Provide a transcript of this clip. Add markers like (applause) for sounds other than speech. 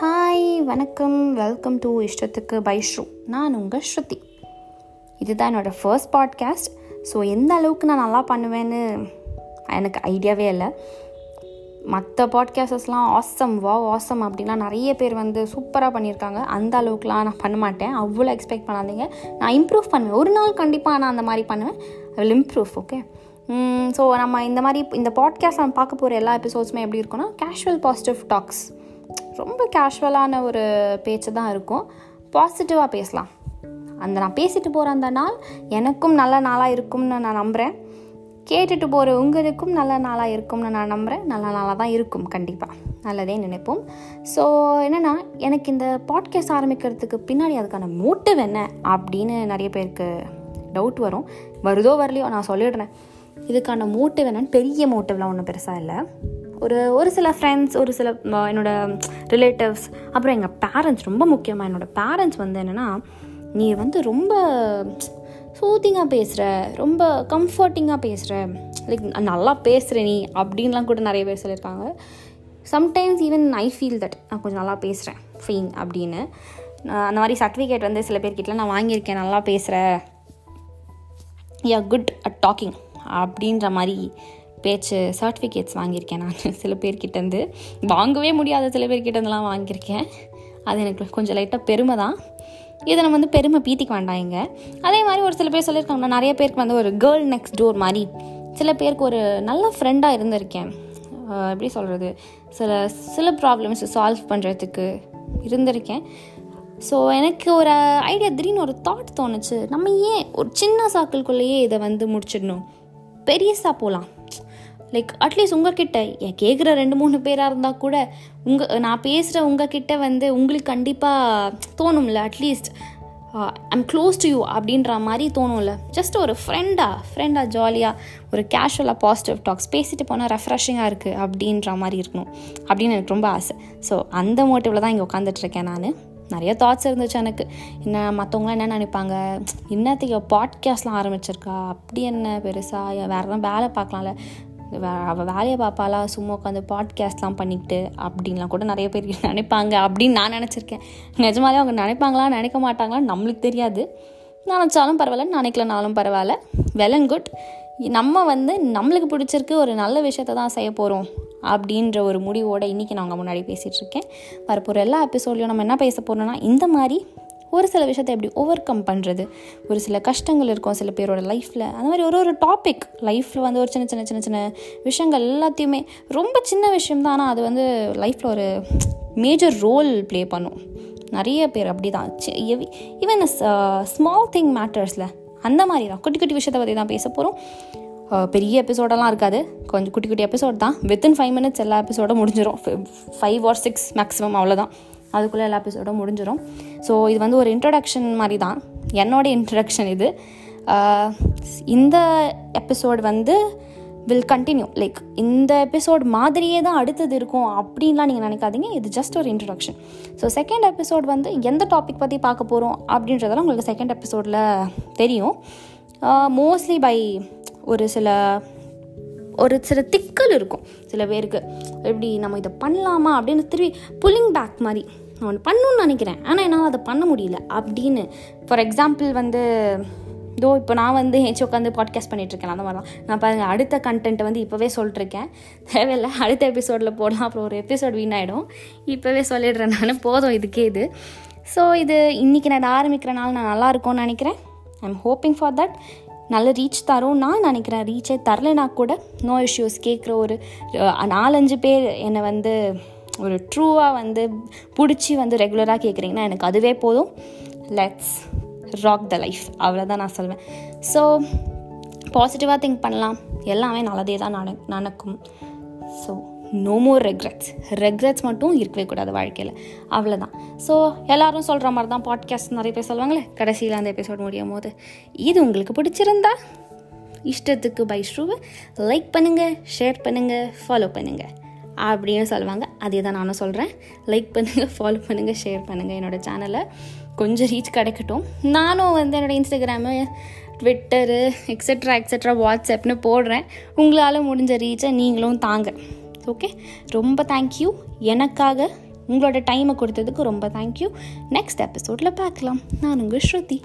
Hi வணக்கம். Welcome to இஷ்டத்துக்கு by ஸ்ரூ நான் உங்கள் ஸ்ருதி. இதுதான் என்னோடய ஃபர்ஸ்ட் பாட்காஸ்ட் ஸோ எந்த அளவுக்கு நான் நல்லா பண்ணுவேன்னு எனக்கு ஐடியாவே இல்லை. மற்ற பாட்காஸ்டர்ஸ்லாம் ஆசம் வா ஆசம் அப்படின்லாம் நிறைய பேர் வந்து சூப்பராக பண்ணியிருக்காங்க. அந்த அளவுக்குலாம் நான் பண்ண மாட்டேன். அவ்வளோ எக்ஸ்பெக்ட் பண்ணாதீங்க. நான் இம்ப்ரூவ் பண்ணுவேன். ஒரு நாள் கண்டிப்பாக நான் அந்த மாதிரி பண்ணுவேன். I will improve okay so நம்ம இந்த மாதிரி இந்த பாட்காஸ்ட் நம்ம பார்க்க போகிற எல்லா எபிசோட்ஸுமே எப்படி இருக்கும்னா கேஷுவல் பாசிட்டிவ் டாக்ஸ் ரொம்ப கேஷுவலான ஒரு பேச்சு தான் இருக்கும். பாசிட்டிவாக பேசலாம். அந்த நான் பேசிட்டு போகிற அந்த நாள் எனக்கும் நல்ல நாளாக இருக்கும்னு நான் நம்புகிறேன் கேட்டுட்டு போகிற உங்களுக்கும் நல்ல நாளாக இருக்கும்னு நான் நம்புகிறேன் நல்ல நாளாக தான் இருக்கும் கண்டிப்பாக நல்லதே நினைப்போம். ஸோ என்னென்னா எனக்கு இந்த பாட்காஸ்ட் ஆரம்பிக்கிறதுக்கு பின்னாடி அதுக்கான மோட்டிவ் என்ன அப்படின்னு நிறைய பேருக்கு டவுட் வரும். வருதோ வரலையோ நான் சொல்லிடுறேன். இதுக்கான மோட்டிவ் என்னன்னு பெரிய மோட்டிவ்லாம் ஒன்றும் பெருசாக இல்லை. ஒரு ஒரு சில ஃப்ரெண்ட்ஸ் ஒரு சில என்னோடய ரிலேட்டிவ்ஸ் அப்புறம் எங்கள் பேரண்ட்ஸ் ரொம்ப முக்கியமாக என்னோடய பேரண்ட்ஸ் வந்து என்னென்னா நீ வந்து ரொம்ப சூத்திங்காக பேசுகிற ரொம்ப கம்ஃபர்ட்டிங்காக பேசுகிற லைக் நல்லா பேசுகிற நீ அப்படின்லாம் கூட நிறைய பேர் சொல்லியிருக்காங்க. Sometimes even I feel that நான் கொஞ்சம் நல்லா பேசுகிறேன் ஃபீன் அப்படின்னு. நான் அந்த மாதிரி சர்டிஃபிகேட் வந்து சில பேர்கிட்ட நான் வாங்கியிருக்கேன் நல்லா பேசுகிற யா குட் அட் டாக்கிங் அப்படின்ற மாதிரி பேச்சு சர்டிஃபிகேட்ஸ் வாங்கியிருக்கேன் நான். (laughs) சில பேர்கிட்டேருந்து வாங்கவே முடியாத சில பேர்கிட்டேருந்துலாம் வாங்கியிருக்கேன். அது எனக்கு கொஞ்சம் லைட்டாக பெருமை தான். இதை நம்ம வந்து பெருமை பீத்திக்க வேண்டாம் இங்க. அதே மாதிரி ஒரு சில பேர் சொல்லியிருக்காங்க நிறைய பேருக்கு வந்து ஒரு கேர்ள் நெக்ஸ்ட் டோர் மாதிரி. சில பேருக்கு ஒரு நல்ல ஃப்ரெண்டாக இருந்திருக்கேன். எப்படி சொல்கிறது சில சில ப்ராப்ளம்ஸ் சால்வ் பண்ணுறதுக்கு இருந்திருக்கேன். ஸோ எனக்கு ஒரு ஐடியா திடீர்னு ஒரு தாட் தோணுச்சு. நம்ம ஏன் ஒரு சின்ன சாக்கிள்குள்ளேயே இதை வந்து முடிச்சிடணும்? பெரியசாக போகலாம் லைக் அட்லீஸ்ட் உங்ககிட்ட என் கேட்குற ரெண்டு மூணு பேராக இருந்தால் கூட உங்கள் நான் பேசுகிற உங்ககிட்ட வந்து உங்களுக்கு கண்டிப்பாக தோணும்ல at least I'm close to you அப்படின்ற மாதிரி தோணும்ல. ஜஸ்ட் ஒரு ஃப்ரெண்டாக ஃப்ரெண்டாக ஜாலியாக ஒரு கேஷுவலாக பாசிட்டிவ் டாக்ஸ் பேசிட்டு போனால் ரெஃப்ரெஷிங்காக இருக்குது அப்படின்ற மாதிரி இருக்கணும் அப்படின்னு எனக்கு ரொம்ப ஆசை. ஸோ அந்த மோட்டிவில் தான் இங்கே உட்காந்துட்ருக்கேன் நான். நிறைய தாட்ஸ் இருந்துச்சு எனக்கு. என்ன மற்றவங்களாம் என்ன நினைப்பாங்க? இன்னத்துக்கு பாட்காஸ்ட்லாம் ஆரம்பிச்சிருக்கா? அப்படி என்ன பெருசாக வேறு எதாவது வேலை பார்க்கலாம்ல. அவள் வேலையை பார்ப்பாளா சும்மா உட்காந்து பாட்காஸ்ட்லாம் பண்ணிக்கிட்டு அப்படின்லாம் கூட நிறைய பேர் (laughs) நினைப்பாங்க அப்படின்னு நான் நினச்சிருக்கேன். நிஜமாலே அவங்க நினைப்பாங்களா நினைக்க மாட்டாங்களா நம்மளுக்கு தெரியாது. நினச்சாலும் பரவாயில்ல நினைக்கலனாலும் பரவாயில்ல. வெல் அண்ட் குட் நம்ம வந்து நம்மளுக்கு பிடிச்சிருக்கு ஒரு நல்ல விஷயத்த தான் செய்ய போகிறோம் அப்படின்ற ஒரு முடிவோடு இன்றைக்கி நான் உங்கள் முன்னாடி பேசிகிட்ருக்கேன் வரப்போகிற எல்லா எபிசோட்லையும் நம்ம என்ன பேச போகிறோம்னா இந்த மாதிரி ஒரு சில விஷயத்தை எப்படி ஓவர் கம் பண்ணுறது ஒரு சில கஷ்டங்கள் இருக்கும் சில பேரோட லைஃப்பில் அந்த மாதிரி ஒரு ஒரு டாபிக் லைஃப்பில் வந்து ஒரு சின்ன சின்ன சின்ன சின்ன விஷயங்கள் எல்லாத்தையுமே ரொம்ப சின்ன விஷயம் தான் ஆனால் அது வந்து லைஃப்பில் ஒரு மேஜர் ரோல் ப்ளே பண்ணும். நிறைய பேர் அப்படி தான் ஈவன் ஸ்மால் திங் மேட்டர்ஸில் அந்த மாதிரி தான். குட்டி குட்டி விஷயத்தை பற்றி தான் பேச போகிறோம் பெரிய எபிசோடெல்லாம் இருக்காது. கொஞ்சம் குட்டி குட்டி எபிசோட் தான். வித்தின் ஃபைவ் மினிட்ஸ் எல்லா எபிசோடும் முடிஞ்சிடும் ஃபைவ் ஆர் சிக்ஸ் மேக்ஸிமம் அவ்வளோதான் அதுக்குள்ளே எல்லா எபிசோடும் முடிஞ்சிடும் ஸோ இது வந்து ஒரு இன்ட்ரடக்ஷன் மாதிரி தான் என்னோட இன்ட்ரடக்ஷன் இது. இந்த எபிசோட் வந்து வில் கண்டினியூ லைக் இந்த எபிசோட் மாதிரியே தான் அடுத்தது இருக்கும் அப்படின்லாம் நீங்கள் நினைக்காதீங்க. இது ஜஸ்ட் ஒரு இன்ட்ரடக்ஷன் ஸோ செகண்ட் எபிசோட் வந்து எந்த டாபிக் பற்றி பார்க்க போகிறோம் அப்படின்றதெல்லாம் உங்களுக்கு செகண்ட் எபிசோடில் தெரியும். மோஸ்ட்லி பை ஒரு சில ஒரு சில திக்கல் இருக்கும். சில பேருக்கு. எப்படி நம்ம இதை பண்ணலாமா அப்படின்னு திரும்பி புல்லிங் பேக் மாதிரி. நான் ஒன்று பண்ணணும்னு நினைக்கிறேன். ஆனால் என்னால் அதை பண்ண முடியல. அப்படின்னு ஃபார் எக்ஸாம்பிள் வந்து இதோ இப்போ நான் வந்து ஏச்சு உட்காந்து பாட்காஸ்ட் பண்ணிகிட்ருக்கேன் அந்த மாதிரிலாம். நான் பாருங்கள் அடுத்த கண்டென்ட்டை வந்து இப்போவே சொல்லிட்டுருக்கேன். தேவையில்லை அடுத்த எபிசோடில் போடலாம். அப்புறம் ஒரு எபிசோட் வீணாயிடும் இப்போவே சொல்லிடுறேன் நான். போதும் இதுக்கே இது. ஸோ இது இன்றைக்கி நான் இதை ஆரம்பிக்கிறனால நான் நல்லா இருக்கும்னு நினைக்கிறேன். I am hoping for that நல்ல ரீச் தரும் நான் நினைக்கிறேன். ரீச்சே தரலைனா கூட நோ இஷ்யூஸ் கேட்குற ஒரு நாலஞ்சு பேர் என்னை வந்து ஒரு ட்ரூவாக வந்து பிடிச்சி வந்து ரெகுலராக கேட்குறீங்கன்னா எனக்கு அதுவே போதும். லெட்ஸ் ராக் த லைஃப் அவ்வளோதான் நான் சொல்வேன். ஸோ பாசிட்டிவாக திங்க் பண்ணலாம். எல்லாமே நல்லதே தான் நட நடக்கும். So no more regrets regrets மட்டும் இருக்கவே கூடாது வாழ்க்கையில். அவ்வளோதான் ஸோ எல்லாரும் சொல்கிற மாதிரி தான் பாட்காஸ்ட் நிறைய பேர் சொல்லுவாங்களே கடைசியில் அந்த எபிசோட் முடியும் போது. இது உங்களுக்கு பிடிச்சிருந்தா இஷ்டத்துக்கு பை ஷ்ரூவை லைக் பண்ணுங்கள் ஷேர் பண்ணுங்கள் ஃபாலோ பண்ணுங்கள் அப்படின்னு சொல்லுவாங்க. அதே தான் நானும் சொல்கிறேன் லைக் பண்ணுங்கள் ஃபாலோ பண்ணுங்கள் ஷேர் பண்ணுங்கள் என்னோடய சேனலை கொஞ்சம் ரீச் கிடைக்கட்டும். நானும் வந்து என்னோடய இன்ஸ்டாகிராமு ட்விட்டரு எக்ஸட்ரா எக்ஸட்ரா வாட்ஸ்அப்னு போடுறேன். உங்களால் முடிஞ்ச ரீச்சை நீங்களும் தாங்க. ஓகே ரொம்ப தேங்க்யூ எனக்காக உங்களோட டைமை கொடுத்ததுக்கு ரொம்ப தேங்க்யூ நெக்ஸ்ட் எபிசோடில் பார்க்கலாம். நான் உங்கள் ஸ்ருதி.